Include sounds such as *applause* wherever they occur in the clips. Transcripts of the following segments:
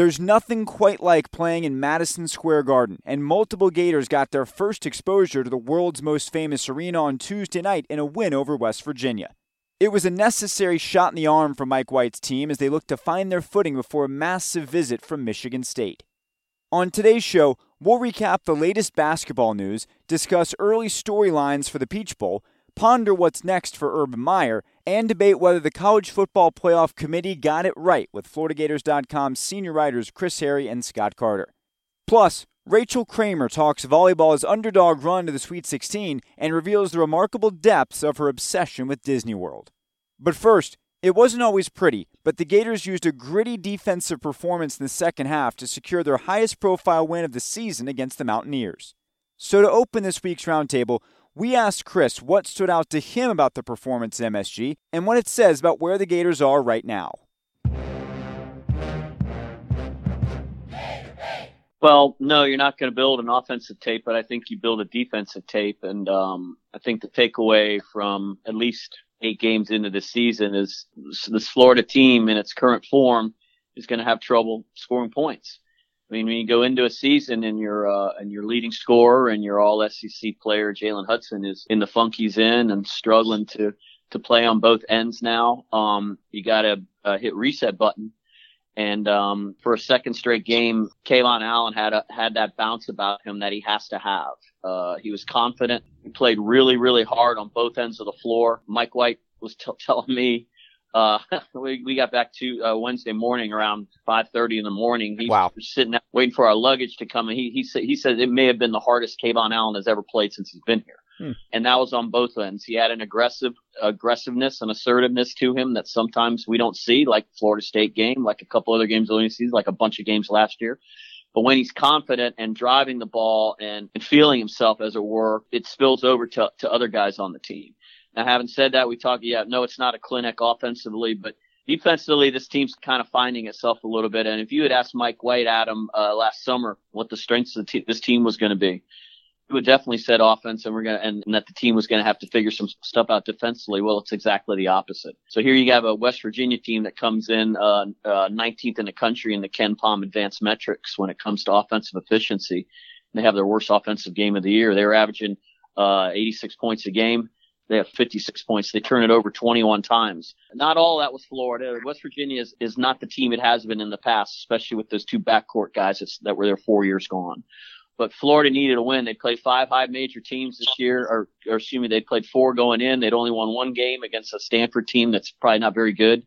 There's nothing quite like playing in Madison Square Garden, and multiple Gators got their first exposure to the world's most famous arena on Tuesday night in a win over West Virginia. It was a necessary shot in the arm for Mike White's team as they looked to find their footing before a massive visit from Michigan State. On today's show, we'll recap the latest basketball news, discuss early storylines for the Peach Bowl, ponder what's next for Urban Meyer, and debate whether the College Football Playoff Committee got it right with FloridaGators.com senior writers Chris Harry and Scott Carter. Plus, Rachel Kramer talks volleyball's underdog run to the Sweet 16 and reveals the remarkable depths of her obsession with Disney World. But first, it wasn't always pretty, but the Gators used a gritty defensive performance in the second half to secure their highest profile win of the season against the Mountaineers. So to open this week's roundtable, we asked Chris what stood out to him about the performance at MSG and what it says about where the Gators are right now. Well, no, you're not going to build an offensive tape, but I think you build a defensive tape. And um, I think the takeaway from at least eight games into the season is this Florida team in its current form is going to have trouble scoring points. I mean, when you go into a season and your uh, and your leading scorer and your All SEC player Jalen Hudson is in the funk he's in and struggling to to play on both ends now, um, you got to uh, hit reset button. And um, for a second straight game, KeVaughn Allen had a, had that bounce about him that he has to have. Uh, he was confident. He played really, really hard on both ends of the floor. Mike White was t- telling me uh, *laughs* we, we got back to uh, Wednesday morning around 5:30 in the morning. He wow. was sitting out waiting for our luggage to come, and he he said he said it may have been the hardest KeVaughn Allen has ever played since he's been here. Hmm. And that was on both ends. He had an aggressive aggressiveness and assertiveness to him that sometimes we don't see, like Florida State game, like a couple other games early season, like a bunch of games last year. But when he's confident and driving the ball and, and feeling himself, as it were, it spills over to, to other guys on the team. Now, having said that, we talk, yeah, no, it's not a clinic offensively, but defensively, this team's kind of finding itself a little bit. And if you had asked Mike White, Adam, uh, last summer what the strengths of the te- this team was going to be, he would definitely said offense, and we're gonna, and, and that the team was going to have to figure some stuff out defensively. Well, it's exactly the opposite. So here you have a West Virginia team that comes in uh, uh, 19th in the country in the KenPom advanced metrics when it comes to offensive efficiency. They have their worst offensive game of the year. They were averaging uh, 86 points a game. They have 56 points. They turn it over 21 times. Not all that was Florida. West Virginia is, is not the team it has been in the past, especially with those two backcourt guys that were there four years gone. But Florida needed a win. They played five high major teams this year, or, or excuse me, they played four going in. They'd only won one game against a Stanford team that's probably not very good. You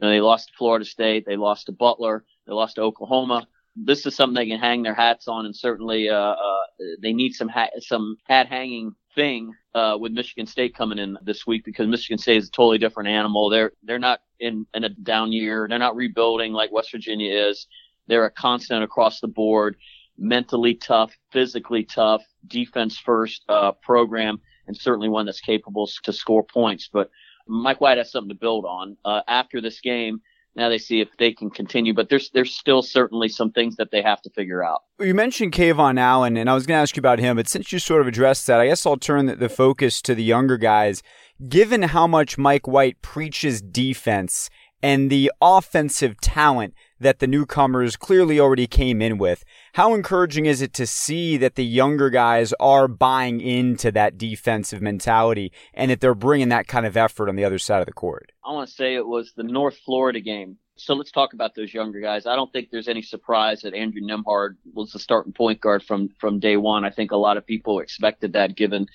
know, they lost to Florida State. They lost to Butler. They lost to Oklahoma this is something they can hang their hats on, and certainly uh, uh, they need some hat, some hat hanging thing uh, with Michigan State coming in this week because Michigan State is a totally different animal. They're they're not in in a down year. They're not rebuilding like West Virginia is. They're a constant across the board, mentally tough, physically tough, defense first uh, program, and certainly one that's capable to score points. But Mike White has something to build on. Uh, after this game, now they see if they can continue, but there's there's still certainly some things that they have to figure out. You mentioned KeVaughn Allen, and I was going to ask you about him, but since you sort of addressed that, I guess I'll turn the, the focus to the younger guys. Given how much Mike White preaches defense and the offensive talent that the newcomers clearly already came in with. How encouraging is it to see that the younger guys are buying into that defensive mentality and that they're bringing that kind of effort on the other side of the court? I want to say it was the North Florida game. So let's talk about those younger guys. I don't think there's any surprise that Andrew Nembhard was the starting point guard from from day one. I think a lot of people expected that given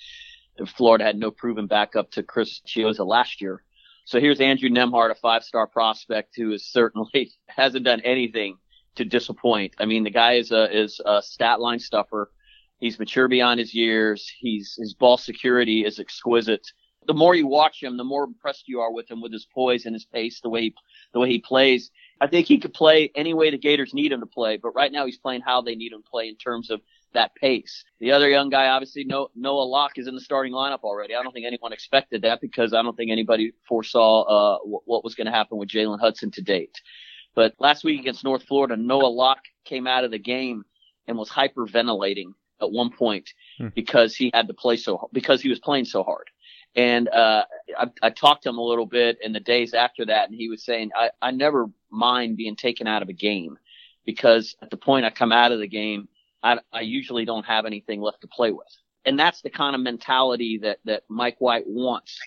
Florida had no proven backup to Chris Chiozza last year. So here's Andrew Nembhard, a five-star prospect who is certainly *laughs* hasn't done anything to disappoint. I mean, the guy is a is a stat line stuffer. He's mature beyond his years. He's his ball security is exquisite. The more you watch him, the more impressed you are with him, with his poise and his pace, the way he, the way he plays. I think he could play any way the Gators need him to play, but right now he's playing how they need him to play in terms of that pace. The other young guy, obviously, Noah Locke is in the starting lineup already. I don't think anyone expected that because I don't think anybody foresaw uh, what was going to happen with Jalen Hudson to date. But last week against North Florida, Noah Locke came out of the game and was hyperventilating at one point hmm. because he had to play so because he was playing so hard. And uh, I, I talked to him a little bit in the days after that, and he was saying, I, I never mind being taken out of a game because at the point I come out of the game, I, I usually don't have anything left to play with. And that's the kind of mentality that, that Mike White wants.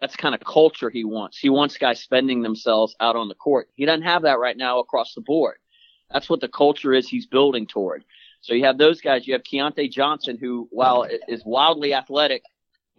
That's the kind of culture he wants. He wants guys spending themselves out on the court. He doesn't have that right now across the board. That's what the culture is he's building toward. So you have those guys. You have Keyontae Johnson, who, while is wildly athletic,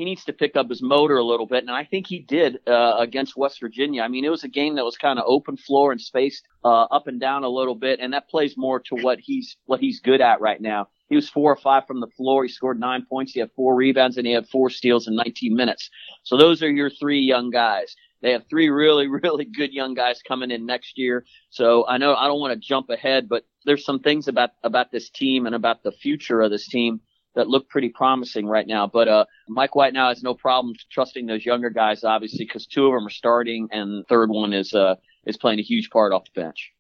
he needs to pick up his motor a little bit, and I think he did uh, against West Virginia. I mean, it was a game that was kind of open floor and spaced uh, up and down a little bit, and that plays more to what he's what he's good at right now. He was four or five from the floor. He scored nine points. He had four rebounds, and he had four steals in 19 minutes. So those are your three young guys. They have three really, *laughs* really good young guys coming in next year. So I know I don't want to jump ahead, but there's some things about about this team and about the future of this team that look pretty promising right now. But uh, Mike White now has no problem trusting those younger guys, obviously, because two of them are starting, and the third one is uh, is playing a huge part off the bench.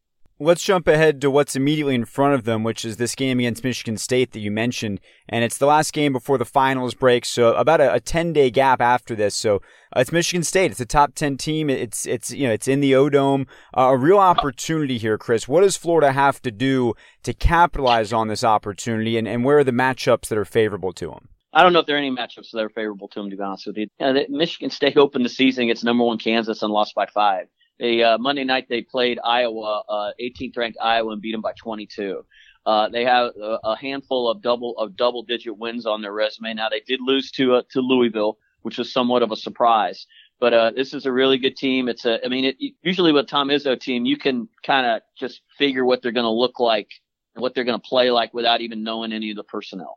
Let's jump ahead to what's immediately in front of them, which is this game against Michigan State that you mentioned. And it's the last game before the finals break, so about a, a 10 day gap after this. So uh, it's Michigan State. It's a top 10 team. It's, it's, you know, it's in the O Dome. Uh, a real opportunity here, Chris. What does Florida have to do to capitalize on this opportunity, and, and where are the matchups that are favorable to them? I don't know if there are any matchups that are favorable to them, to be honest with you. Michigan State *laughs* opened the season against number one Kansas and lost by five. They uh, Monday night they played Iowa, uh, 18th ranked Iowa, and beat them by 22. Uh, they have a, a, handful of double of double digit wins on their resume. Now they did lose to uh, to Louisville, which was somewhat of a surprise. But uh, this is a really good team. It's a, I mean, it, usually with Tom Izzo team, you can kind of just figure what they're going to look like and what they're going to play like without even knowing any of the personnel.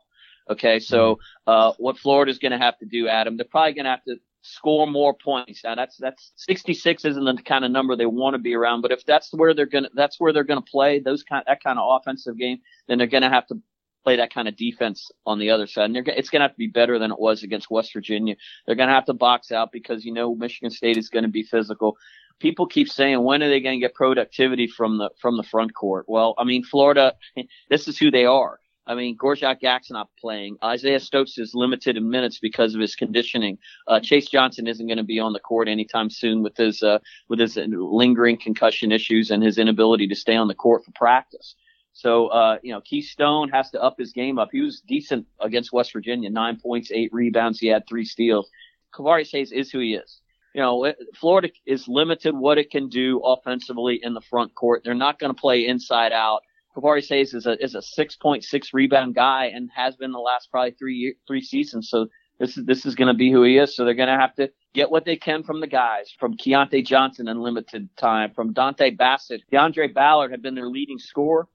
Okay, so mm-hmm. uh, what Florida's going to have to do, Adam, they're probably going to have to score more points. Now that's that's 66 isn't the kind of number they want to be around, but if that's where they're gonna that's where they're gonna play those kind that kind of offensive game, then they're gonna have to play that kind of defense on the other side. And it's gonna have to be better than it was against West Virginia. They're gonna have to box out because you know Michigan State is gonna be physical. People keep saying when are they going to get productivity from the from the front court? Well, I mean Florida, *laughs* this is who they are. I mean, Gorjok Gak's not playing. Isaiah Stokes is limited in minutes because of his conditioning. Uh, Chase Johnson isn't going to be on the court anytime soon with his uh, with his lingering concussion issues and his inability to stay on the court for practice. So, uh, you know, Keith Stone has to up his game up. He was decent against West Virginia, nine points, eight rebounds. He had three steals. Kevarrius Hayes is who he is. You know, Florida is limited what it can do offensively in the front court. They're not going to play inside out. Kevarrius Hayes is a is a 6.6 rebound guy and has been the last probably three three seasons. So this is this is going to be who he is. So they're going to have to get what they can from the guys, from Keyontae Johnson in limited time, from Dontay Bassett. Deaundrae Ballard had been their leading scorer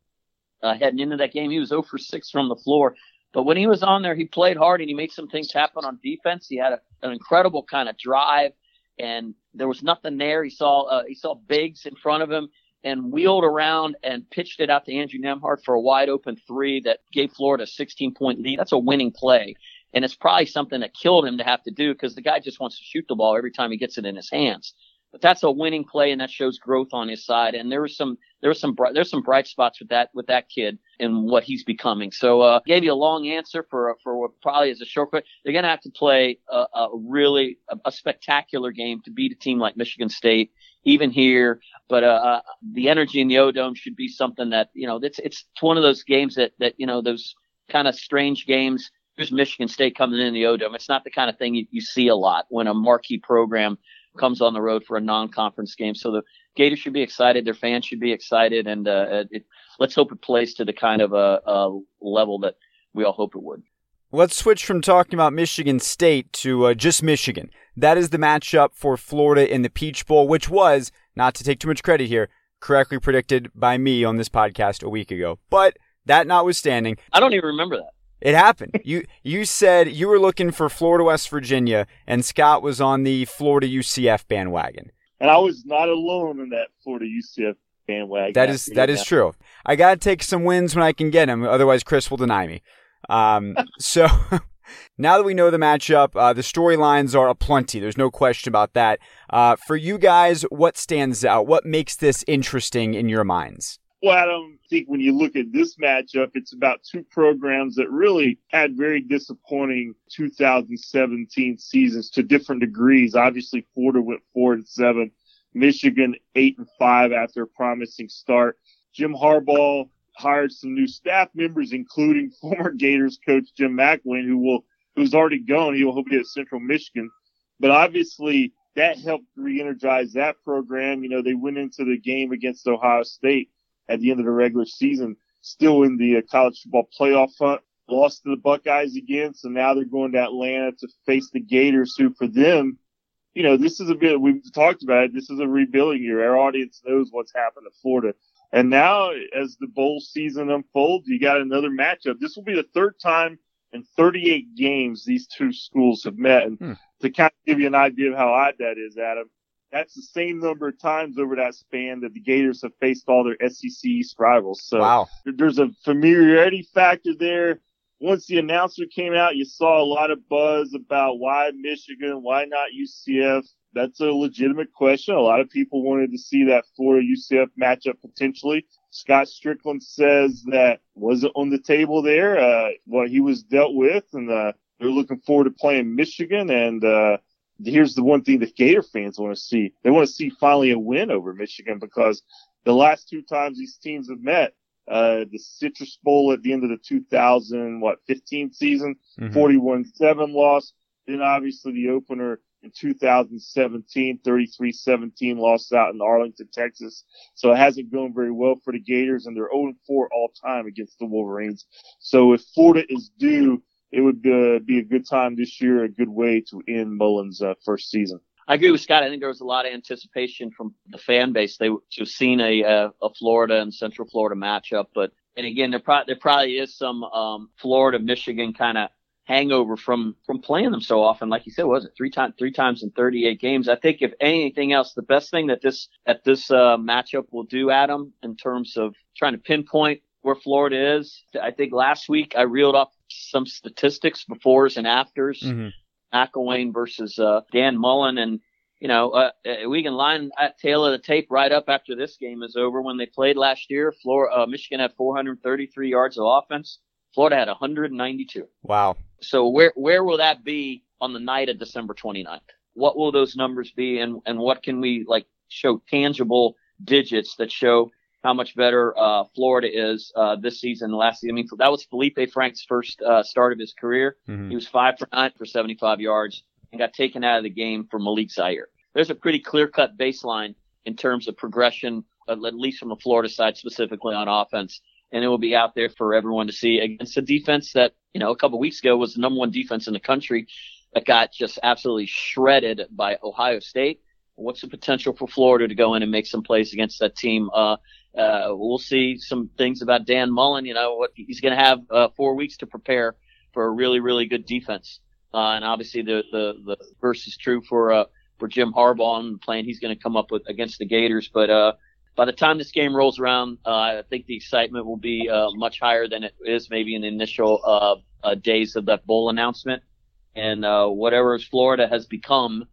uh, heading into that game. He was 0 for 6 from the floor. But when he was on there, he played hard and he made some things happen on defense. He had a, an incredible kind of drive, and there was nothing there. He saw uh, he saw bigs in front of him and wheeled around and pitched it out to Andrew Nembhard for a wide open three that gave Florida a 16 point lead. That's a winning play. And it's probably something that killed him to have to do because the guy just wants to shoot the ball every time he gets it in his hands. But that's a winning play and that shows growth on his side. And there was some, there was some, there's some bright spots with that, with that kid and what he's becoming. So, uh, gave you a long answer for, for what probably is a short quick. They're going to have to play a, a really, a, a spectacular game to beat a team like Michigan State even here. But uh, uh, the energy in the O Dome should be something that you know it's it's one of those games that that you know those kind of strange games. Here's Michigan State coming in the O Dome. It's not the kind of thing you, you see a lot when a marquee program comes on the road for a non-conference game. So the Gators should be excited. Their fans should be excited, and uh, it, let's hope it plays to the kind of a, a level that we all hope it would. Let's switch from talking about Michigan State to uh, just Michigan. That is the matchup for Florida in the Peach Bowl, which was, not to take too much credit here, correctly predicted by me on this podcast a week ago. But that notwithstanding, I don't even remember that. It happened. you you said you were looking for Florida West Virginia, and Scott was on the Florida UCF bandwagon. And I was not alone in that Florida UCF bandwagon. That is that is true. I got to take some wins when I can get them. Otherwise, Chris will deny me. Um, so *laughs* now that we know the matchup, uh, the storylines are aplenty. There's no question about that. Uh, for you guys, what stands out? What makes this interesting in your minds? Well, Adam, I think when you look at this matchup, it's about two programs that really had very disappointing 2017 seasons to different degrees. Obviously, Florida went four and seven, Michigan eight and five after a promising start. Jim Harbaugh hired some new staff members, including *laughs* former Gators coach Jim McElwain, who will who's already gone. He will be at Central Michigan, but obviously that helped re-energize that program. You know, they went into the game against Ohio State at the end of the regular season, still in the uh, college football playoff hunt. Lost to the Buckeyes again, so now they're going to Atlanta to face the Gators, who for them, you know, this is a bit, we've talked about it, this is a rebuilding year. Our audience knows what's happened to Florida. And now, as the bowl season unfolds, you got another matchup. This will be the third time in 38 games these two schools have met. And hmm. to kind of give you an idea of how odd that is, Adam, that's the same number of times over that span that the Gators have faced all their SEC East rivals. So wow. there's a familiarity factor there. Once the announcer came out, you saw a lot of buzz about why Michigan, why not UCF. That's a legitimate question. A lot of people wanted to see that Florida UCF matchup potentially. Scott Stricklin says that wasn't on the table there, uh, what he was dealt with, and uh, they're looking forward to playing Michigan. And uh, here's the one thing that Gator fans want to see. They want to see finally a win over Michigan because the last two times these teams have met, uh, the Citrus Bowl at the end of the 2000, what, 15 season, mm-hmm. 41-7 loss. Then obviously the opener in 2017, 33-17 lost out in Arlington, Texas. So it hasn't gone very well for the Gators and they're 0-4 all time against the Wolverines. So if Florida is due it would uh, be a good time this year, a good way to end Mullen's uh, first season. I agree with Scott. I think there was a lot of anticipation from the fan base. They to have seen a uh, a Florida and Central Florida matchup, but and again, there probably there probably is some um, Florida Michigan kind of hangover from from playing them so often. Like you said, was it three times three times in 38 games? I think if anything else, the best thing that this that this uh, matchup will do, Adam, in terms of trying to pinpoint where Florida is. I think last week I reeled off some statistics befores and afters. Mm-hmm. McElwain versus uh, Dan Mullen, and you know uh, uh, we can line that tail of the tape right up after this game is over. When they played last year, Florida, uh, Michigan had 433 yards of offense. Florida had 192. Wow. So where where will that be on the night of December 29th? What will those numbers be, and and what can we like show tangible digits that show how much better uh, Florida is uh, this season. Last season, I mean, that was Feleipe Franks' first uh, start of his career. Mm-hmm. He was five for nine for 75 yards and got taken out of the game for Malik Zaire. There's a pretty clear-cut baseline in terms of progression, at least from the Florida side, specifically on offense. And it will be out there for everyone to see against a defense that, you know, a couple weeks ago was the number one defense in the country that got just absolutely shredded by Ohio State. What's the potential for Florida to go in and make some plays against that team? Uh, uh, we'll see some things about Dan Mullen. You know, what he's going to have uh, four weeks to prepare for a really, really good defense. Uh, and obviously the, the, the verse is true for, uh, for Jim Harbaugh and the plan he's going to come up with against the Gators. But, uh, by the time this game rolls around, uh, I think the excitement will be, uh, much higher than it is maybe in the initial, uh, uh days of that bowl announcement. And, uh, whatever Florida has become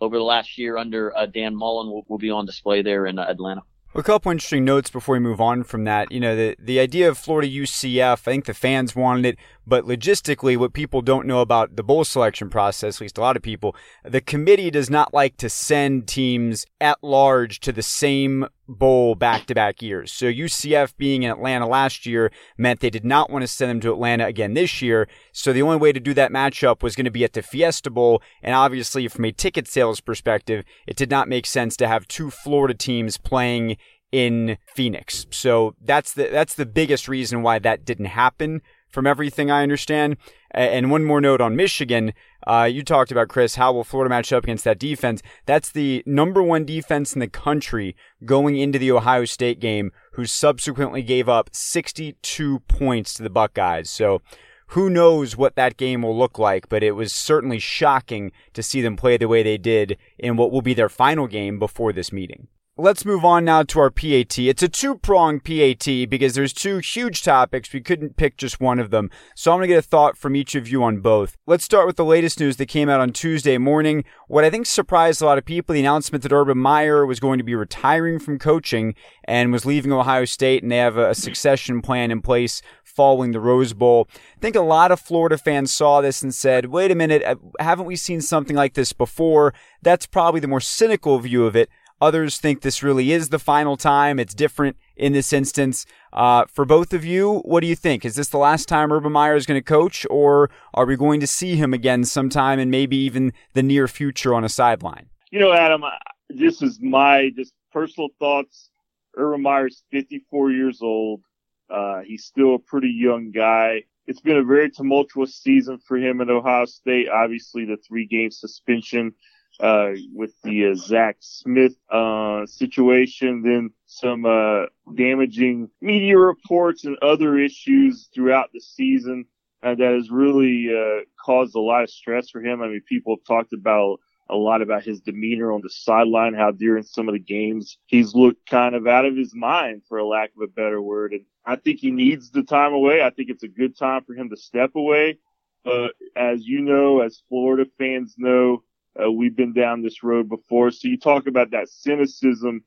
over the last year under, Dan Mullen will, will be on display there in Atlanta. A couple interesting notes before we move on from that. You know, the, the idea of Florida UCF, I think the fans wanted it, but logistically, what people don't know about the bowl selection process, at least a lot of people, the committee does not like to send teams at large to the same bowl back to back years. So UCF being in Atlanta last year meant they did not want to send them to Atlanta again this year. So the only way to do that matchup was going to be at the Fiesta Bowl. And obviously, from a ticket sales perspective, it did not make sense to have two Florida teams playing in Phoenix. So that's the that's the biggest reason why that didn't happen from everything I understand. And one more note on Michigan. Uh, you talked about, Chris, how will Florida match up against that defense? That's the number one defense in the country going into the Ohio State game, who subsequently gave up 62 points to the Buckeyes. So who knows what that game will look like, but it was certainly shocking to see them play the way they did in what will be their final game before this meeting. Let's move on now to our PAT. It's a two pronged PAT because there's two huge topics. We couldn't pick just one of them. So I'm going to get a thought from each of you on both. Let's start with the latest news that came out on Tuesday morning. What I think surprised a lot of people the announcement that Urban Meyer was going to be retiring from coaching and was leaving Ohio State, and they have a succession plan in place following the Rose Bowl. I think a lot of Florida fans saw this and said, wait a minute, uh, haven't we seen something like this before? That's probably the more cynical view of it. Others think this really is the final time. It's different in this instance. Uh, for both of you, what do you think? Is this the last time Urban Meyer is going to coach, or are we going to see him again sometime and maybe even the near future on a sideline? You know, Adam, this is my just personal thoughts. Urban Meyer's 54 years old. Uh, he's still a pretty young guy. It's been a very tumultuous season for him at Ohio State. Obviously, the three game suspension uh, with the uh, Zach Smith uh, situation, then some uh, damaging media reports and other issues throughout the season uh, that has really uh, caused a lot of stress for him. I mean, people have talked about a lot about his demeanor on the sideline, how during some of the games he's looked kind of out of his mind, for a lack of a better word. And I think he needs the time away. I think it's a good time for him to step away. But as you know, as Florida fans know, uh, we've been down this road before. So you talk about that cynicism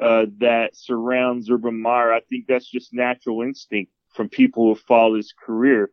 uh, that surrounds Urban Meyer. I think that's just natural instinct from people who follow his career.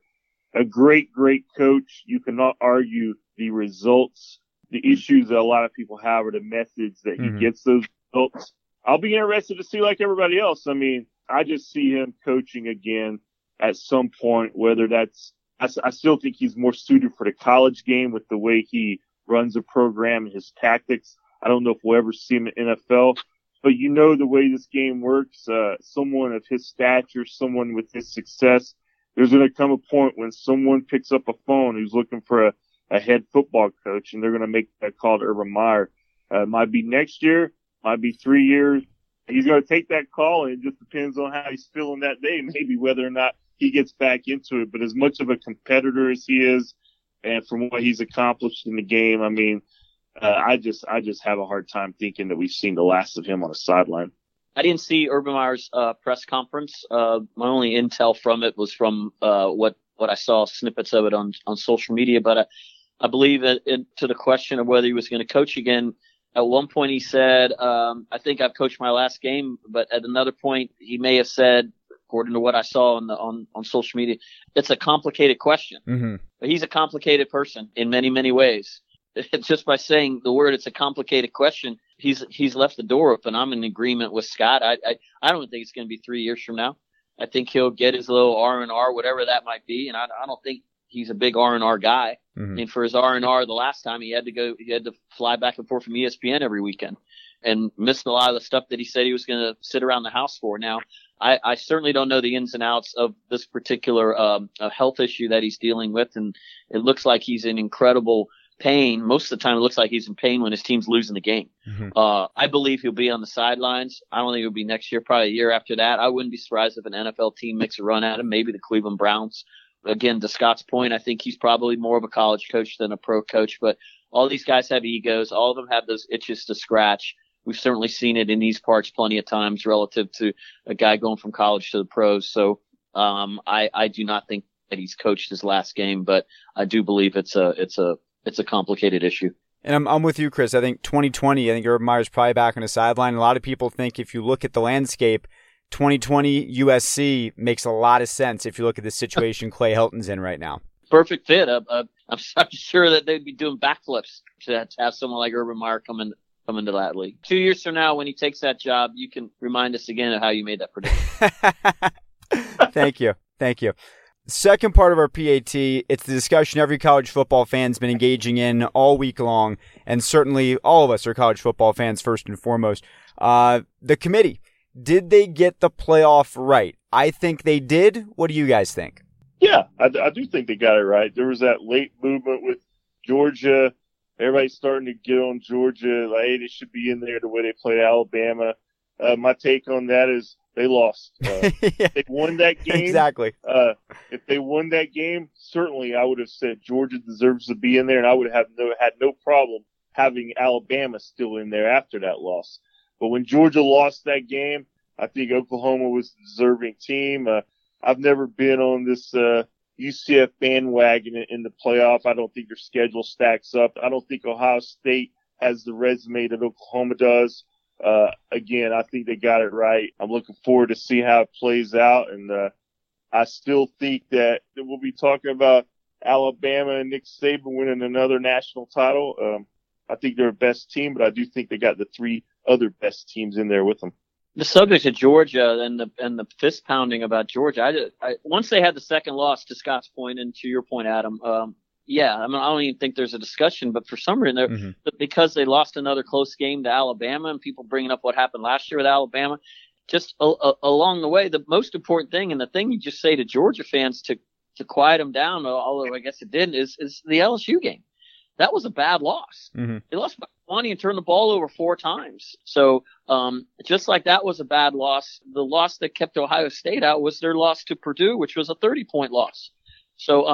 A great, great coach. You cannot argue the results. The issues that a lot of people have are the methods that he mm-hmm. gets those results. I'll be interested to see like everybody else. I mean, I just see him coaching again at some point, whether that's, I, I still think he's more suited for the college game with the way he runs a program and his tactics. I don't know if we'll ever see him in NFL, but you know the way this game works. Uh, someone of his stature, someone with his success, there's going to come a point when someone picks up a phone who's looking for a, a head football coach, and they're going to make that call to Urban Meyer. Uh, might be next year, might be three years. He's going to take that call, and it just depends on how he's feeling that day, *laughs* maybe whether or not he gets back into it. But as much of a competitor as he is, and from what he's accomplished in the game, I mean, uh, I just I just have a hard time thinking that we've seen the last of him on a sideline. I didn't see Urban Meyer's uh, press conference. Uh, my only intel from it was from uh, what what I saw snippets of it on on social media. But I, I believe that it, to the question of whether he was going to coach again, at one point he said, um, "I think I've coached my last game," but at another point he may have said, according to what I saw on the on, on social media. It's a complicated question. Mm-hmm. But he's a complicated person in many, many ways. *laughs* Just by saying the word, it's a complicated question. He's he's left the door open. I'm in agreement with Scott. I I, I don't think it's going to be three years from now. I think he'll get his little R and R, whatever that might be, and I, I don't think he's a big R and R guy. Mm-hmm. I mean, for his R and R, the last time he had to go, he had to fly back and forth from ESPN every weekend, and missed a lot of the stuff that he said he was going to sit around the house for. Now, I, I certainly don't know the ins and outs of this particular um, uh, health issue that he's dealing with, and it looks like he's in incredible pain. Most of the time, it looks like he's in pain when his team's losing the game. Mm-hmm. Uh, I believe he'll be on the sidelines. I don't think it'll be next year, probably a year after that. I wouldn't be surprised if an NFL team makes a run at him, maybe the Cleveland Browns. Again, to Scott's point, I think he's probably more of a college coach than a pro coach, but all these guys have egos. All of them have those itches to scratch. We've certainly seen it in these parts plenty of times relative to a guy going from college to the pros. So um, I, I do not think that he's coached his last game, but I do believe it's a it's a it's a complicated issue. And I'm, I'm with you, Chris. I think 2020, I think Urban Meyer's probably back on the sideline. A lot of people think if you look at the landscape, 2020 USC makes a lot of sense if you look at the situation Clay Helton's in right now. Perfect fit. Uh, uh, I'm, *laughs* I'm sure that they'd be doing backflips to, to have someone like Urban Meyer come in come into that league. Two years from now, when he takes that job, you can remind us again of how you made that prediction. *laughs* Thank you. Thank you. Second part of our PAT, it's the discussion every college football fan's been engaging in all week long, and certainly all of us are college football fans first and foremost. Uh, the committee, did they get the playoff right? I think they did. What do you guys think? Yeah, I, I do think they got it right. There was that late movement with Georgia everybody's starting to get on Georgia. Like, hey, they should be in there the way they played Alabama. Uh, my take on that is they lost. Uh, *laughs* yeah. They won that game. Exactly. Uh, if they won that game, certainly I would have said Georgia deserves to be in there, and I would have no had no problem having Alabama still in there after that loss. But when Georgia lost that game, I think Oklahoma was a deserving team. Uh, I've never been on this uh, UCF bandwagon in, the playoff. I don't think their schedule stacks up. I don't think Ohio State has the resume that Oklahoma does. Uh, again, I think they got it right. I'm looking forward to see how it plays out. And, uh, I still think that, that we'll be talking about Alabama and Nick Saban winning another national title. Um, I think they're a best team, but I do think they got the three other best teams in there with them. The subject of Georgia and the and the fist pounding about Georgia. I, I once they had the second loss to Scott's point and to your point, Adam. Um, yeah, I mean, I don't even think there's a discussion, but for some reason, mm-hmm. because they lost another close game to Alabama and people bringing up what happened last year with Alabama, just a, a, along the way, the most important thing and the thing you just say to Georgia fans to to quiet them down, although I guess it didn't, is is the LSU game. That was a bad loss. Mm-hmm. They lost by 20 and turned the ball over four times. So um, just like that was a bad loss, the loss that kept Ohio State out was their loss to Purdue, which was a 30 point loss. So uh,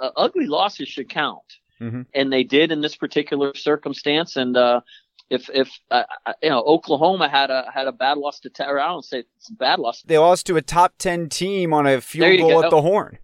uh, uh, ugly losses should count, mm-hmm. and they did in this particular circumstance. And uh, if if uh, uh, you know Oklahoma had a had a bad loss to Terra, I don't say it's a bad loss. They lost to a top ten team on a field goal go. at the horn.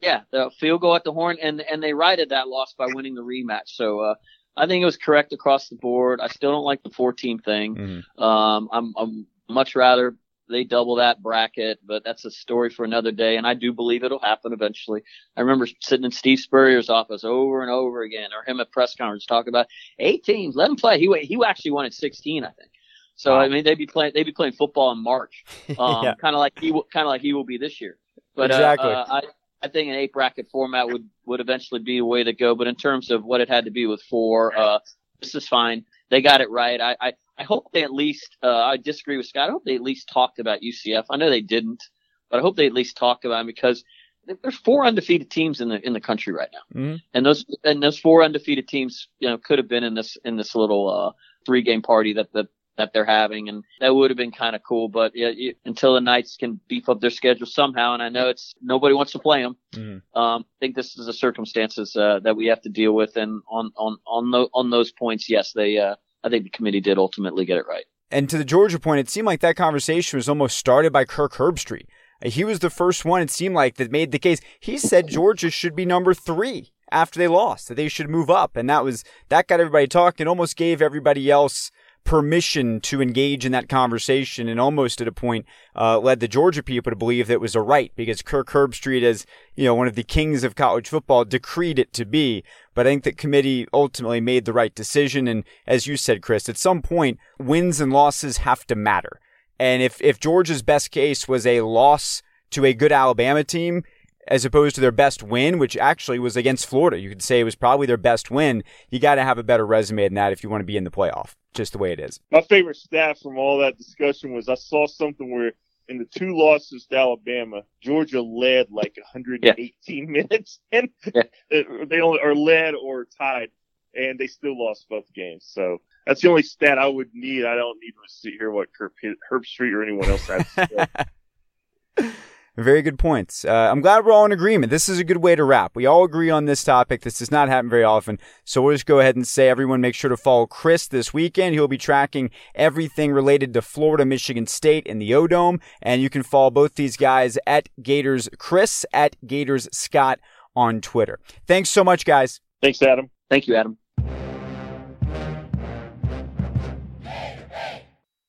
Yeah, the field goal at the horn, and and they righted that loss by winning the rematch. So uh, I think it was correct across the board. I still don't like the 14 thing. Mm-hmm. Um, I'm I'm much rather they double that bracket, but that's a story for another day. And I do believe it'll happen eventually. I remember sitting in Steve Spurrier's office over and over again, or him at press conference talking about eight teams, let him play. He he actually wanted 16, I think. So wow. I mean, they'd be playing they'd be playing football in March, *laughs* um, yeah. kind of like he kind of like he will be this year. But uh, exactly. Uh, uh, I I think an eight bracket format would would eventually be a way to go. But in terms of what it had to be with four, uh, this is fine. They got it right. I, I I hope they at least, uh, I disagree with Scott. I hope they at least talked about UCF. I know they didn't, but I hope they at least talked about them because there's four undefeated teams in the in the country right now, mm-hmm. and those and those four undefeated teams, you know, could have been in this in this little uh, three game party that the that they're having, and that would have been kind of cool. But yeah, you, until the Knights can beef up their schedule somehow, and I know it's nobody wants to play them. Mm-hmm. Um, I think this is the circumstances uh, that we have to deal with, and on on on, the, on those points, yes, they uh, I think the committee did ultimately get it right. And to the Georgia point, it seemed like that conversation was almost started by Kirk Herbstreit. He was the first one, it seemed like, that made the case. He said Georgia should be number three after they lost, that they should move up. And that was, that got everybody talking, almost gave everybody else permission to engage in that conversation and almost at a point uh, led the Georgia people to believe that it was a right because Kirk Herbstreit, as you know, one of the kings of college football, decreed it to be. But I think that committee ultimately made the right decision. And as you said, Chris, at some point, wins and losses have to matter. And if, if Georgia's best case was a loss to a good Alabama team, as opposed to their best win, which actually was against Florida. You could say it was probably their best win. You got to have a better resume than that if you want to be in the playoff just the way it is. My favorite stat from all that discussion was I saw something where in the two losses to Alabama, Georgia led like 118 yeah. minutes, and yeah. *laughs* *laughs* they only are led or tied, and they still lost both games. So that's the only stat I would need. I don't need to see here what Herbstreit or anyone else has. *laughs* Very good points. Uh, I'm glad we're all in agreement. This is a good way to wrap. We all agree on this topic. This does not happen very often. So we'll just go ahead and say everyone make sure to follow Chris this weekend. He'll be tracking everything related to Florida, Michigan State and the O Dome. And you can follow both these guys at Gators Chris, at Gators Scott on Twitter. Thanks so much, guys. Thanks, Adam. Thank you, Adam.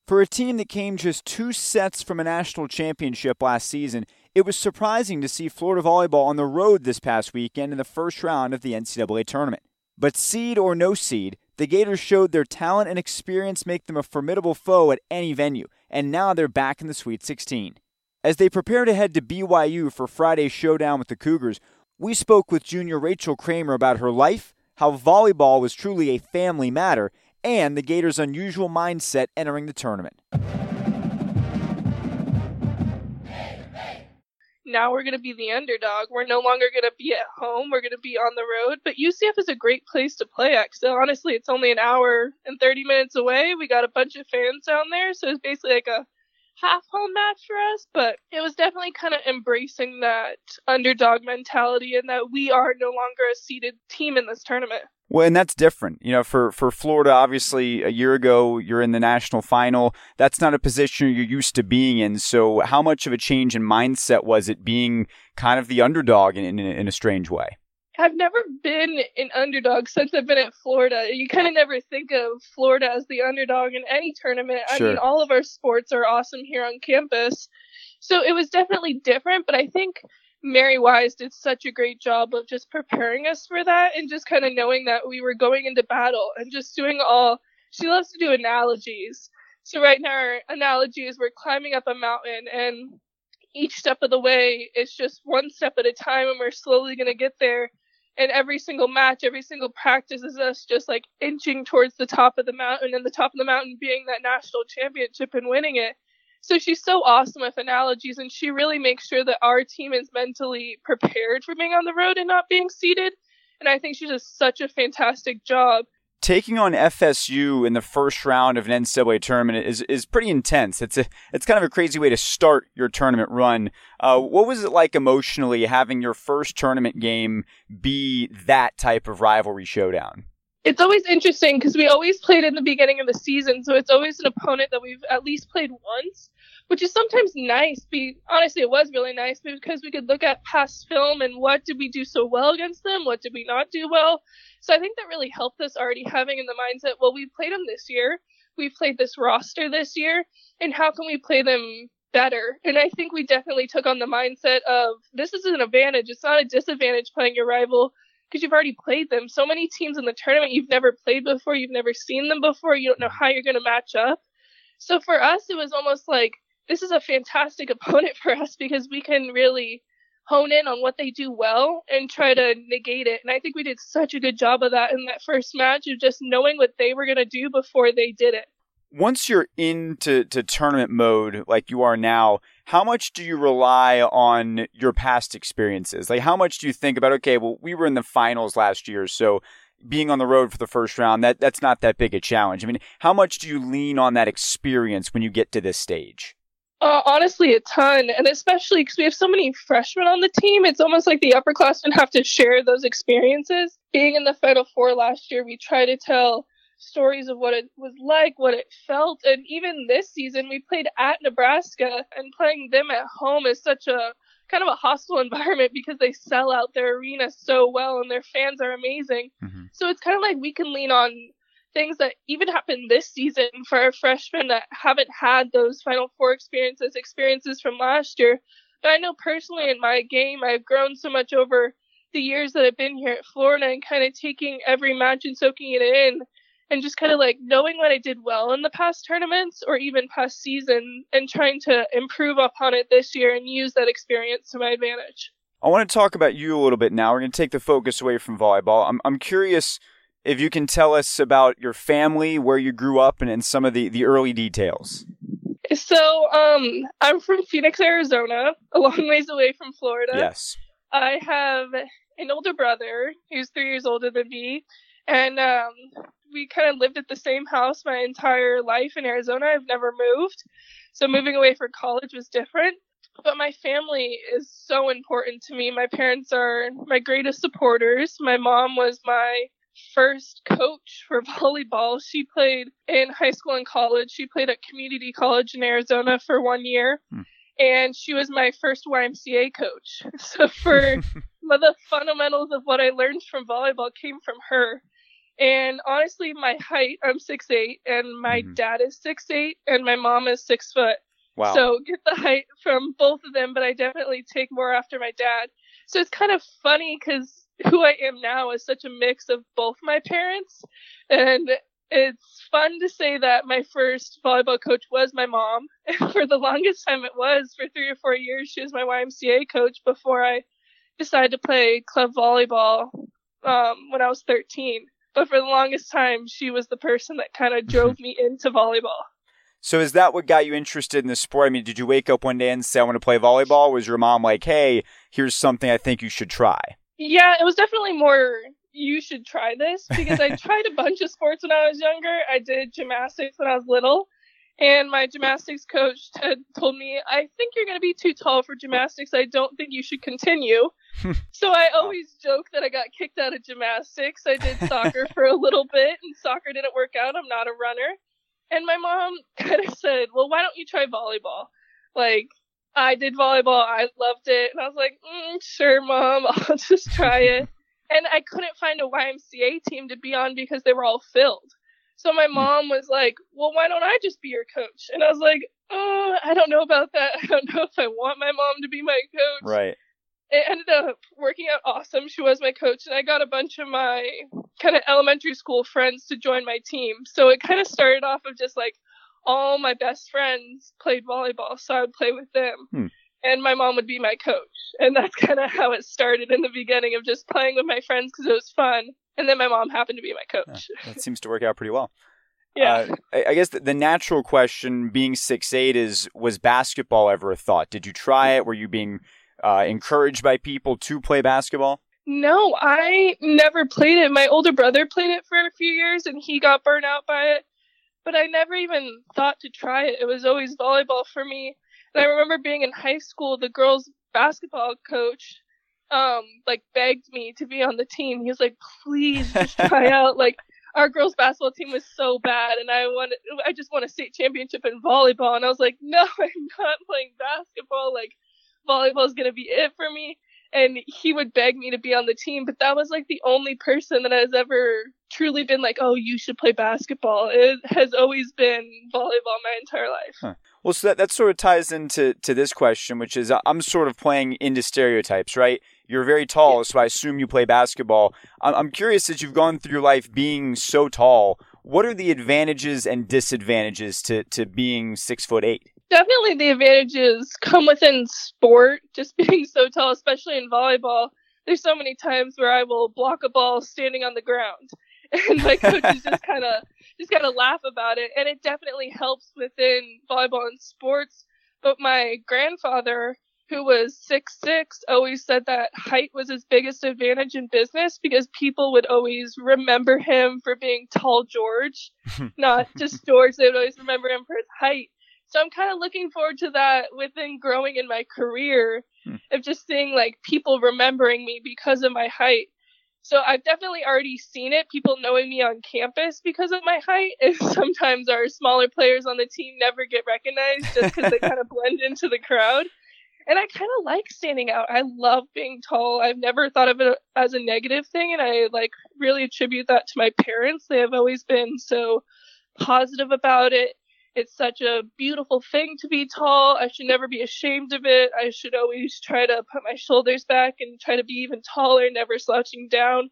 For a team that came just two sets from a national championship last season, it was surprising to see Florida volleyball on the road this past weekend in the first round of the NCAA tournament. But seed or no seed, the Gators showed their talent and experience make them a formidable foe at any venue, and now they're back in the Sweet 16. As they prepare to head to BYU for Friday's showdown with the Cougars, we spoke with junior Rachel Kramer about her life, how volleyball was truly a family matter, and the Gators' unusual mindset entering the tournament. Now we're going to be the underdog. We're no longer going to be at home. We're going to be on the road. But UCF is a great place to play at. So honestly, it's only an hour and 30 minutes away. We got a bunch of fans down there. So it's basically like a half home match for us, but it was definitely kind of embracing that underdog mentality and that we are no longer a seeded team in this tournament. Well, and that's different. You know, for, for Florida, obviously, a year ago, you're in the national final. That's not a position you're used to being in. So, how much of a change in mindset was it being kind of the underdog in, in, in a strange way? I've never been an underdog since I've been at Florida. You kind of never think of Florida as the underdog in any tournament. Sure. I mean, all of our sports are awesome here on campus. So it was definitely different, but I think Mary Wise did such a great job of just preparing us for that and just kind of knowing that we were going into battle and just doing all. She loves to do analogies. So right now, our analogy is we're climbing up a mountain and each step of the way it's just one step at a time and we're slowly going to get there and every single match, every single practice is us just like inching towards the top of the mountain, and the top of the mountain being that national championship and winning it. So she's so awesome with analogies, and she really makes sure that our team is mentally prepared for being on the road and not being seeded. And I think she does such a fantastic job taking on FSU in the first round of an NCAA tournament is is pretty intense. It's a it's kind of a crazy way to start your tournament run. Uh, what was it like emotionally having your first tournament game be that type of rivalry showdown? It's always interesting because we always played in the beginning of the season, so it's always an opponent that we've at least played once, which is sometimes nice. Be honestly, it was really nice because we could look at past film and what did we do so well against them, what did we not do well, so I think that really helped us already having in the mindset, well, we played them this year. We've played this roster this year, and how can we play them better? And I think we definitely took on the mindset of this is an advantage. It's not a disadvantage playing your rival because you've already played them. So many teams in the tournament you've never played before, you've never seen them before, you don't know how you're going to match up. So for us, it was almost like this is a fantastic *laughs* opponent for us because we can really hone in on what they do well and try to negate it. And I think we did such a good job of that in that first match of just knowing what they were going to do before they did it. Once you're into to tournament mode like you are now, how much do you rely on your past experiences? Like how much do you think about okay, well we were in the finals last year, so being on the road for the first round, that that's not that big a challenge. I mean, how much do you lean on that experience when you get to this stage? Uh, honestly, a ton, and especially because we have so many freshmen on the team, it's almost like the upperclassmen have to share those experiences. Being in the Final Four last year, we try to tell stories of what it was like, what it felt, and even this season, we played at Nebraska, and playing them at home is such a kind of a hostile *laughs* environment because they sell out their arena so well and their fans are amazing. Mm-hmm. So it's kind of like we can lean on things that even happened this season for our freshmen that haven't had those Final Four experiences, experiences from last year. But I know personally in my game, I've grown so much over the years that I've been here at Florida and kind of taking every match and soaking it in and just kind of like knowing what I did well in the past tournaments or even past season and trying to improve upon it this year and use that experience to my advantage. I want to talk about you a little bit now. We're going to take the focus away from volleyball. I'm, I'm curious if you can tell us about your family, where you grew up, and, and some of the, the early details. So, um, I'm from Phoenix, Arizona, a long *laughs* ways away from Florida. Yes. I have an older brother who's three years older than me, and um, we kind of lived at the same house my entire life in Arizona. I've never moved, so moving away for college was different. But my family is so important to me. My parents are my greatest supporters. My mom was my first coach for *laughs* volleyball. She played in high school and college. She played at community college in Arizona for one year. Hmm. And she was my first YMCA coach. *laughs* So for *laughs* the fundamentals of what I learned from volleyball came from her. And honestly, my height, I'm six eight, and my mm-hmm. dad is six eight, and my mom is six foot. Wow. So get the height from both of them, but I definitely take more after my dad. So it's kind of funny because who I am now is such a mix of both my parents. And it's fun to say that my first volleyball coach was my mom. *laughs* And for the longest time, it was for three or four years. She was my YMCA coach before I decided to play club volleyball um, when I was 13. But for the longest time, she was the person that kind of drove me into volleyball. So is that what got you interested in the sport? I mean, did you wake up one day and say, I want to play volleyball? Was your mom like, hey, here's something I think you should try? Yeah, it was definitely more you should try this *laughs* because I tried a bunch of sports when I was younger. I did gymnastics when I was little. And my gymnastics coach had told me, I think you're going to be too tall for gymnastics. I don't think you should continue. *laughs* so I always joke that I got kicked out of gymnastics. I did soccer *laughs* for a little bit, and soccer didn't work out. I'm not a runner. And my mom kind of said, Well, why don't you try volleyball? Like, I did volleyball. I loved it. And I was like, mm, Sure, mom, *laughs* I'll just try it. *laughs* and I couldn't find a YMCA team to be on because they were all filled. So my hmm. mom was like, "Well, why don't I just be your coach?" And I was like, "Oh, I don't know about that. *laughs* I don't know if I want my mom to be my coach." Right. It ended up working out awesome. She was my coach, and I got a bunch of my kind of elementary school friends to join my team. So it kind of started off of just like all my best friends played volleyball, so I would play with them. Hmm. And my mom would be my coach. And that's *laughs* kind of how it started in the beginning of just playing with my friends because it was fun and then my mom happened to be my coach. Yeah, that seems to work out pretty well. *laughs* Yeah. Uh, I, I guess the, the, natural question, being six eight, is was basketball ever a thought? Did you try it? Were you being uh, encouraged by people to play basketball? No, I never played it. My older brother played it for a few years, and he got burnt out by it. But I never even thought to try it. It was always volleyball for me. And I remember being in high school, the girls' basketball coach um like begged me to be on the team. He was like, please just *laughs* try out. Like our girls basketball team was so bad and I wanted I just won a state championship in volleyball and I was like, No, *laughs* I'm not playing basketball. Like volleyball is gonna be it for me. And he would beg me to be on the team, but that was like the only person that has ever truly been like, Oh, you should play basketball. It has always been volleyball my entire life. Huh. Well, so that, that sort of ties into to this question, which is I'm sort of playing into stereotypes, right? You're very tall, so I assume you play basketball. I'm curious since you've gone through life being so tall, what are the advantages and disadvantages to, to being six foot eight? Definitely the advantages come within sport, just *laughs* being so tall, especially in volleyball. There's so many times where I will block a ball standing on the ground. *laughs* And my coaches just *laughs* kind of just kind of laugh about it. And it definitely helps within volleyball and sports. But my grandfather, who was six six always said that height was his biggest advantage in business because people would always remember him for being tall George, not just George. They would always remember him for his height. So I'm kind of looking forward to that within growing in my career hmm. of just seeing like people remembering me because of my height. So I've definitely already seen it, people knowing me on campus because of my height. *laughs* And sometimes our smaller players on the team never get recognized just because they kind of *laughs* blend into the crowd and I kind of like standing out. I love being tall. I've never thought of it as a negative thing, and I like really attribute that to my parents. They have always been so positive about it. It's such a beautiful thing to be tall. I should never be ashamed of it. I should always try to put my shoulders back and try to be even taller, never slouching down.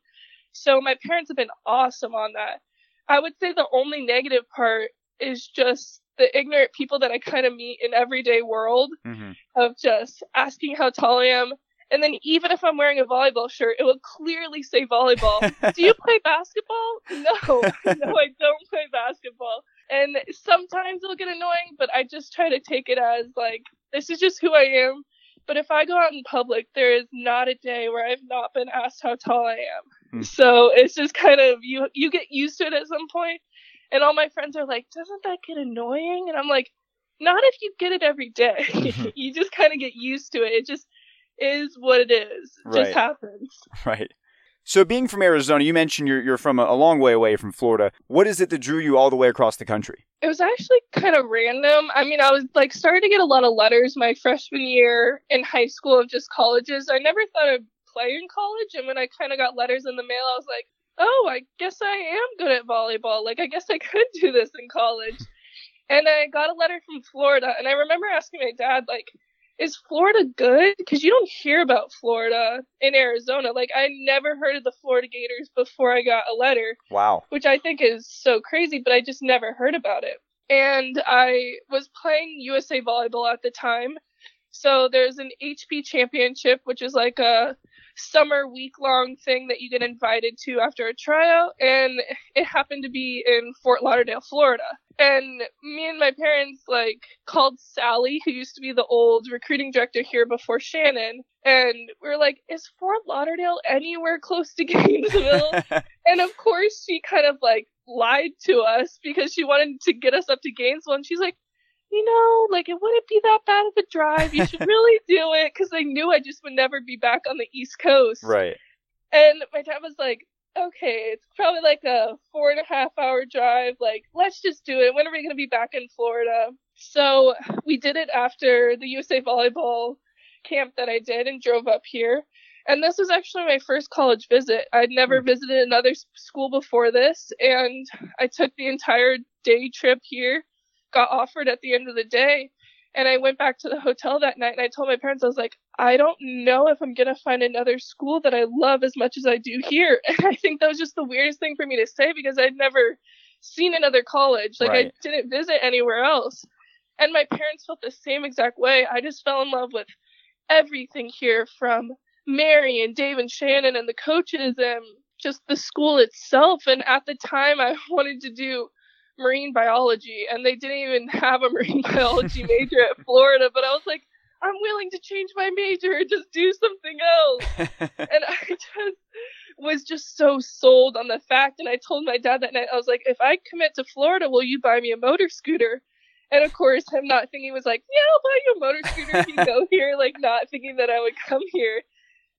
So my parents have been awesome on that. I would say the only negative part is just the ignorant people that I kind of meet in everyday world mm-hmm. of just asking how tall I am. And then even if I'm wearing a volleyball shirt, it will clearly say volleyball. *laughs* Do you play basketball? No, *laughs* no, I don't play basketball. And sometimes it'll get annoying, but I just try to take it as like, this is just who I am. But if I go out in public, there is not a day where I've not been asked how tall I am. Mm. So it's just kind of you you get used to it at some point. And all my friends are like, doesn't that get annoying? And I'm like, not if you get it every day. *laughs* you just kind of get used to it. It just is what it is. It right. just happens. *laughs* Right. So, being from Arizona, you mentioned you're, you're from a, a, long way away from Florida. What is it that drew you all the way across the country? It was actually kind of random. I mean, I was like starting to get a lot of letters my freshman year in high school of just colleges. I never thought I'd play in college. And when I kind of got letters in the mail, I was like, oh, I guess I am good at volleyball. Like, I guess I could do this in college. And I got a letter from Florida, and I remember asking my dad, like, is Florida good? Because you don't hear about Florida in Arizona. Like, I never heard of the Florida Gators before I got a letter. Wow. Which I think is so crazy, but I just never heard about it. And I was playing USA Volleyball at the time. So there's an HP championship, which is like a summer week long thing that you get invited to after a tryout. And it happened to be in Fort Lauderdale, Florida. And me and my parents like called Sally, who used to be the old recruiting director here before Shannon. And we are like, is Fort Lauderdale anywhere close to *laughs* Gainesville? *laughs* and of course she kind of like lied to us because she wanted to get us up to Gainesville. And she's like, you know, like it wouldn't be that bad of a drive. You should really do it because I knew I just would never be back on the East Coast. Right. And my dad was like, okay, it's probably like a four and a half hour drive. Like, let's just do it. When are we going to be back in Florida? So we did it after the USA Volleyball camp that I did and drove up here. And this was actually my first college visit. I'd never mm. visited another school before this, and I took the entire day trip here, got offered at the end of the day, and I went back to the hotel that night and I told my parents, I was like, I don't know if I'm going to find another school that I love as much as I do here. *laughs* And I think that was just the weirdest thing for me to say because I'd never seen another college. Like, right. I didn't visit anywhere else. And my parents felt the same exact way. I just fell in love with everything here from Mary and Dave and Shannon and the coaches and just the school itself. And at the time, I *laughs* wanted to do marine biology, and they didn't even have a marine *laughs* biology major at Florida. But I was like, I'm willing to change my major and just do something else. *laughs* and I just was just so sold on the fact. And I told my dad that night, I was like, if I commit to Florida, will you buy me a motor scooter? And of course, him not thinking was like, yeah, I'll buy you a motor scooter if you *laughs* go here, like not thinking that I would come here.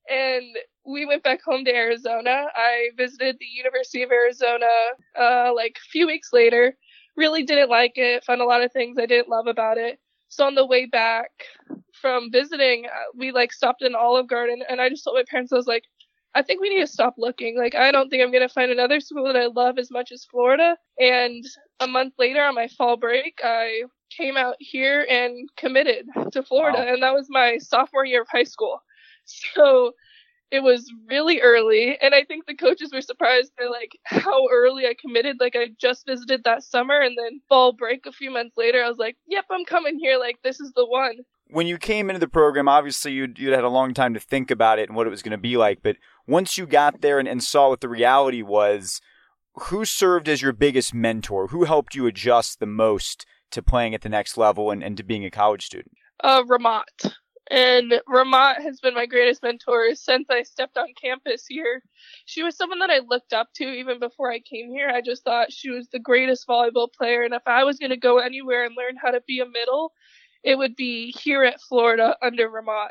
And we went back home to Arizona. I visited the University of Arizona uh, like a few weeks later. Really didn't like it. Found a lot of things I didn't love about it. So on the way back from visiting, uh, we like stopped in Olive Garden, and I just told my parents I was like, I think we need to stop looking. Like, I don't think I'm going to find another school that I love as much as Florida. And a month later, on my fall break, I came out here and committed to Florida. Wow. And that was my sophomore year of high school. *laughs* So it was really early. And I think the coaches were surprised by like how early I committed. Like, I just visited that summer and then fall break a few months later, I was like, yep, I'm coming here. Like, this is the one when you came into the program, obviously you'd, you'd had a long time to think about it and what it was going to be like. But once you got there and, and saw what the reality was, who served as your biggest mentor? Who helped you adjust the most to playing at the next level and, and to being a college student? Uh, Rhamat. And Rhamat has been my greatest mentor since I stepped on campus here. She was someone that I looked up to even before I came here. I just thought she was the greatest volleyball player. And if I was going to go anywhere and learn how to be a middle, it would be here at Florida under Rhamat.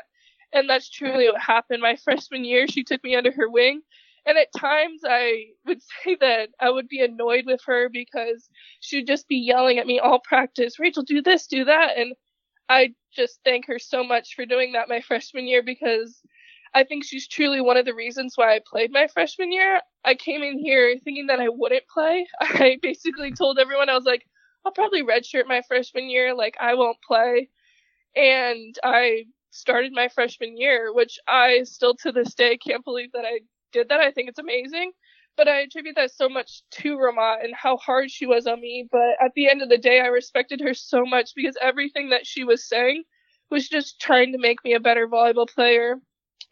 And that's truly what happened. My *laughs* freshman year, she took me under her wing. And at times I would *laughs* say that I would be annoyed with her because she'd just be yelling at me all practice, Rachel, do this, do that. And I just thank her so much for doing that my *laughs* freshman year because I think she's truly one of the reasons why I played my freshman year. I came in here thinking that I wouldn't play. *laughs* I basically told everyone, I was like, I'll probably redshirt my freshman year. Like I won't play. And I started my freshman year, which I still to this day can't believe that I did that. I think it's amazing. But I attribute that so much to Rhamat and how hard she was on me. But at the end of the day, I respected her so much because everything that she was saying was just trying to make me a better volleyball player.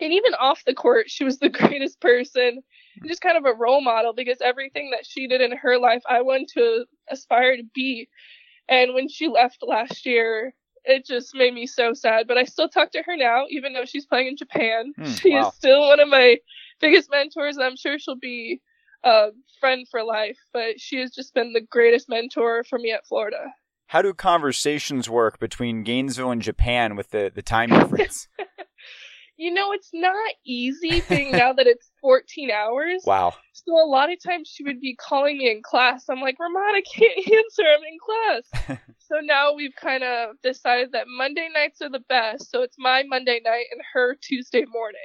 And even off the court, she was the *laughs* greatest person just kind of a role model because everything that she did in her life, I want to aspire to be. And when she left last year, it just made me so sad. But I still talk to her now, even though she's playing in Japan. Mm, *laughs* she wow. is still one of my biggest mentors. I'm sure she'll be a friend for life, but she has just been the greatest mentor for me at Florida. How do conversations work between Gainesville and Japan with the, the time difference? *laughs* you know, it's not easy being now that it's *laughs* 14 hours. Wow. So a lot of times she would be calling me in class. I'm like, Ramona, I can't *laughs* answer. I'm in class. so now we've kind of decided that Monday nights are the best. So it's my Monday night and her Tuesday morning.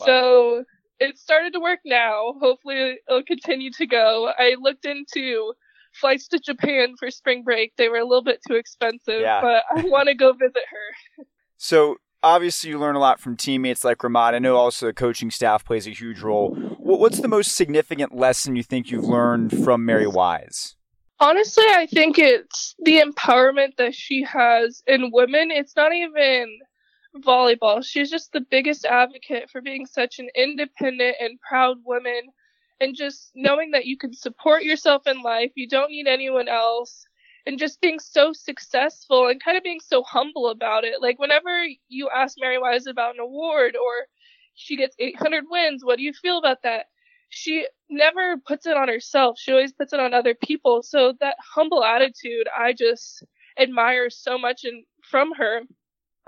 Wow. So it started to work now. Hopefully it'll continue to go. I looked into flights to Japan for spring break. They were a little bit too expensive, yeah. but I want to go visit her. So obviously you learn a lot from teammates like Rhamat. I know also the coaching staff plays a huge role. What's the most significant lesson you think you've learned from Mary Wise? Honestly, I think it's the empowerment that she has in women. It's not even volleyball. She's just the biggest advocate for being such an independent and proud woman and just knowing that you can support yourself in life. You don't need anyone else and just being so successful and kind of being so humble about it. Like whenever you ask Mary Wise about an award or she gets 800 wins, what do you feel about that? she never puts it on herself. She always puts it on other people. So that humble attitude, I just admire so much and from her.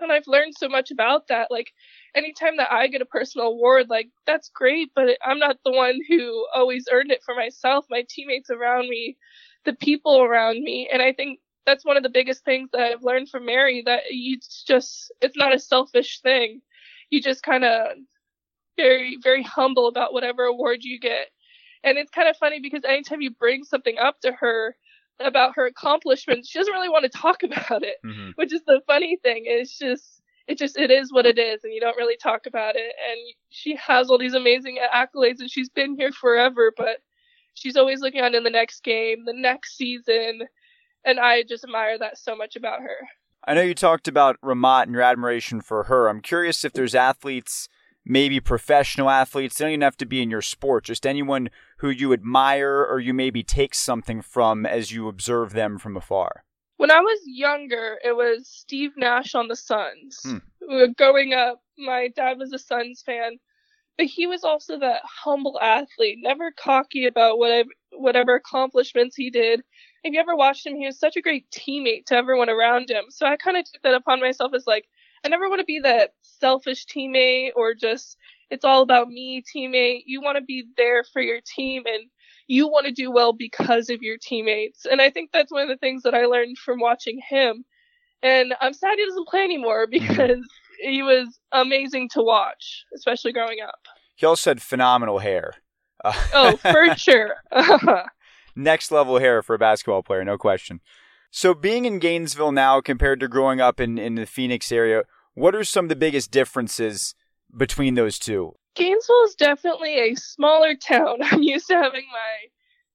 And I've learned so much about that. Like anytime that I get a personal award, like that's great, but I'm not the one who always earned it for myself. My teammates around me, the people around me. And I think that's one of the biggest things that I've learned from Mary that you just, it's not a selfish thing. You just kind of very, very humble about whatever award you get. And it's kind of funny because anytime you bring something up to her about her accomplishments, she doesn't really want to talk about it, mm-hmm. which is the funny thing. It's just, it just, it is what it is, and you don't really talk about it. And she has all these amazing accolades, and she's been here forever, but she's always looking on in the next game, the next season, and I just admire that so much about her. I know you talked about Rhamat and your admiration for her. I'm curious if there's athletes maybe professional athletes. They don't even have to be in your sport, just anyone who you admire or you maybe take something from as you observe them from afar. When I was younger, it was Steve Nash on the Suns. Hmm. Growing up, my dad was a Suns fan, but he was also that humble athlete, never cocky about whatever whatever accomplishments he did. If you ever watched him, he was such a great teammate to everyone around him. So I kind of took that upon myself as like, I never want to be that selfish teammate or just it's all about me teammate. You want to be there for your team and you want to do well because of your teammates. And I think that's one of the things that I learned from watching him. And I'm sad he doesn't play anymore *laughs* mm-hmm. because he was amazing to watch, especially growing up. He also had phenomenal hair. oh, for *laughs* sure. *laughs* Next level hair for a basketball player, no question. So being in Gainesville now compared to growing up in, in the Phoenix area, what are some of the biggest differences between those two? Gainesville is definitely a smaller town. *laughs* I'm used to having my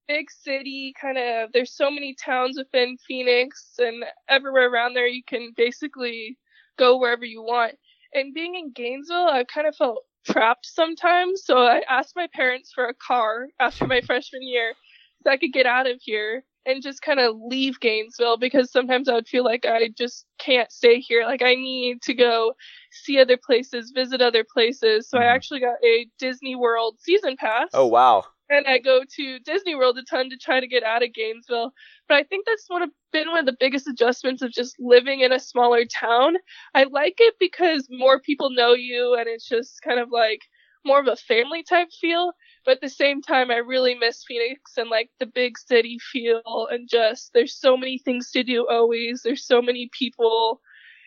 big city kind of there's so many towns within Phoenix and everywhere around there you can basically go wherever you want. And being in Gainesville, I kind of felt trapped sometimes. So I asked my parents for a car after my *laughs* freshman year so I could get out of here and just kind of leave Gainesville because sometimes I would feel like I just can't stay here. Like I need to go see other places, visit other places. So I mm-hmm. actually got a Disney World season pass. Oh wow. And I go to Disney World a ton to try to get out of Gainesville. But I think that's one of been one of the biggest adjustments of just living in a smaller town. I like it because more people know you and it's just kind of like more of a family type feel. But at the same time, I really miss Phoenix and like the big city feel and just there's so many things to do always. There's so many people.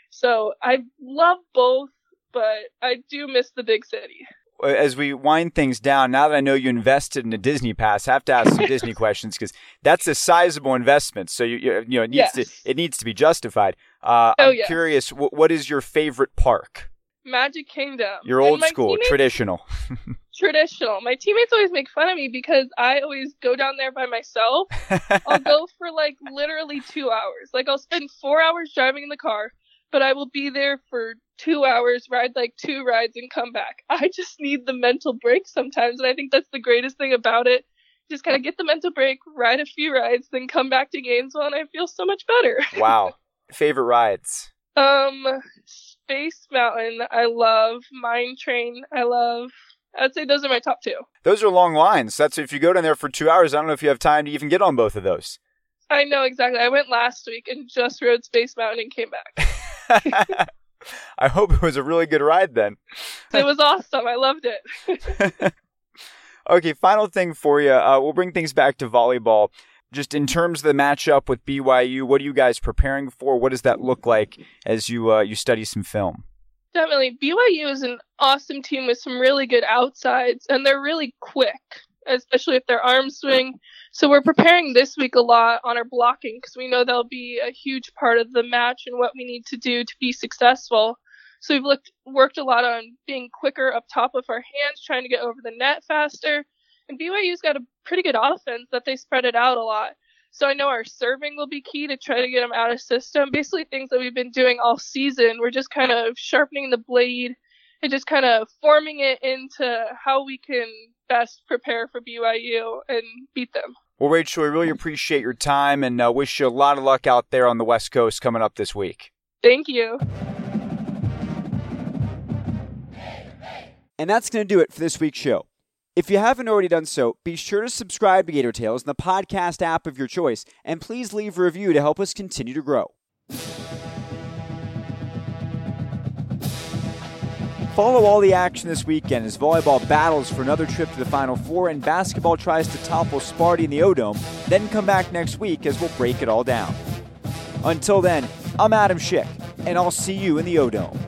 So I love both, but I do miss the big city. As we wind things down, now that I know you invested in a Disney pass, I have to ask some *laughs* Disney questions because that's a sizable investment. So you you, know it needs yes. to it needs to be justified. Uh, oh, I'm yes. curious, what is your favorite park? Magic Kingdom. You're old school, traditional. *laughs* traditional. My teammates always make fun of me because I always go down there by myself. I'll go *laughs* for like literally two hours. Like I'll spend four hours driving in the car, but I will be there for two hours, ride like two rides, and come back. *laughs* I just need the mental break sometimes, and I think that's the greatest thing about it. Just kind of get the mental break, ride a few rides, then come back to Gainesville, and I feel so much better. *laughs* wow. Favorite rides? Um, Space Mountain, I love. Mine Train, I love. I'd say those are my top two. Those are long lines. That's if you go down there for two hours. I don't know if you have time to even get on both of those. I know exactly. I went last week and just rode Space Mountain and came back. *laughs* *laughs* I hope it was a really good ride then. it was awesome. I loved it. *laughs* okay, final thing for you. Uh, we'll bring things back to volleyball just in terms of the matchup with BYU, what are you guys preparing for? What does that look like as you uh, you study some film? Definitely, BYU is an awesome team with some really good outsides, and they're really quick, especially if their arm swing. So we're preparing this week a lot on our blocking because we know that'll be a huge part of the match and what we need to do to be successful. So we've looked worked a lot on being quicker up top of our hands, trying to get over the net faster, and BYU's got a pretty good offense that they spread it out a lot. So I know our serving will be key to try to get them out of system. Basically, things that we've been doing all season. We're just kind of sharpening the blade and just kind of forming it into how we can best prepare for BYU and beat them. Well, Rachel, we really appreciate your time and uh, wish you a lot of luck out there on the West Coast coming up this week. Thank you. And that's going to do it for this week's show. If you haven't already done so, be sure to subscribe to Gator Tales in the podcast app of your choice, and please leave a review to help us continue to grow. Follow all the action this weekend as volleyball battles for another trip to the Final Four and basketball tries to topple Sparty in the O-Dome. Then come back next week as we'll break it all down. Until then, I'm Adam Schick, and I'll see you in the O-Dome.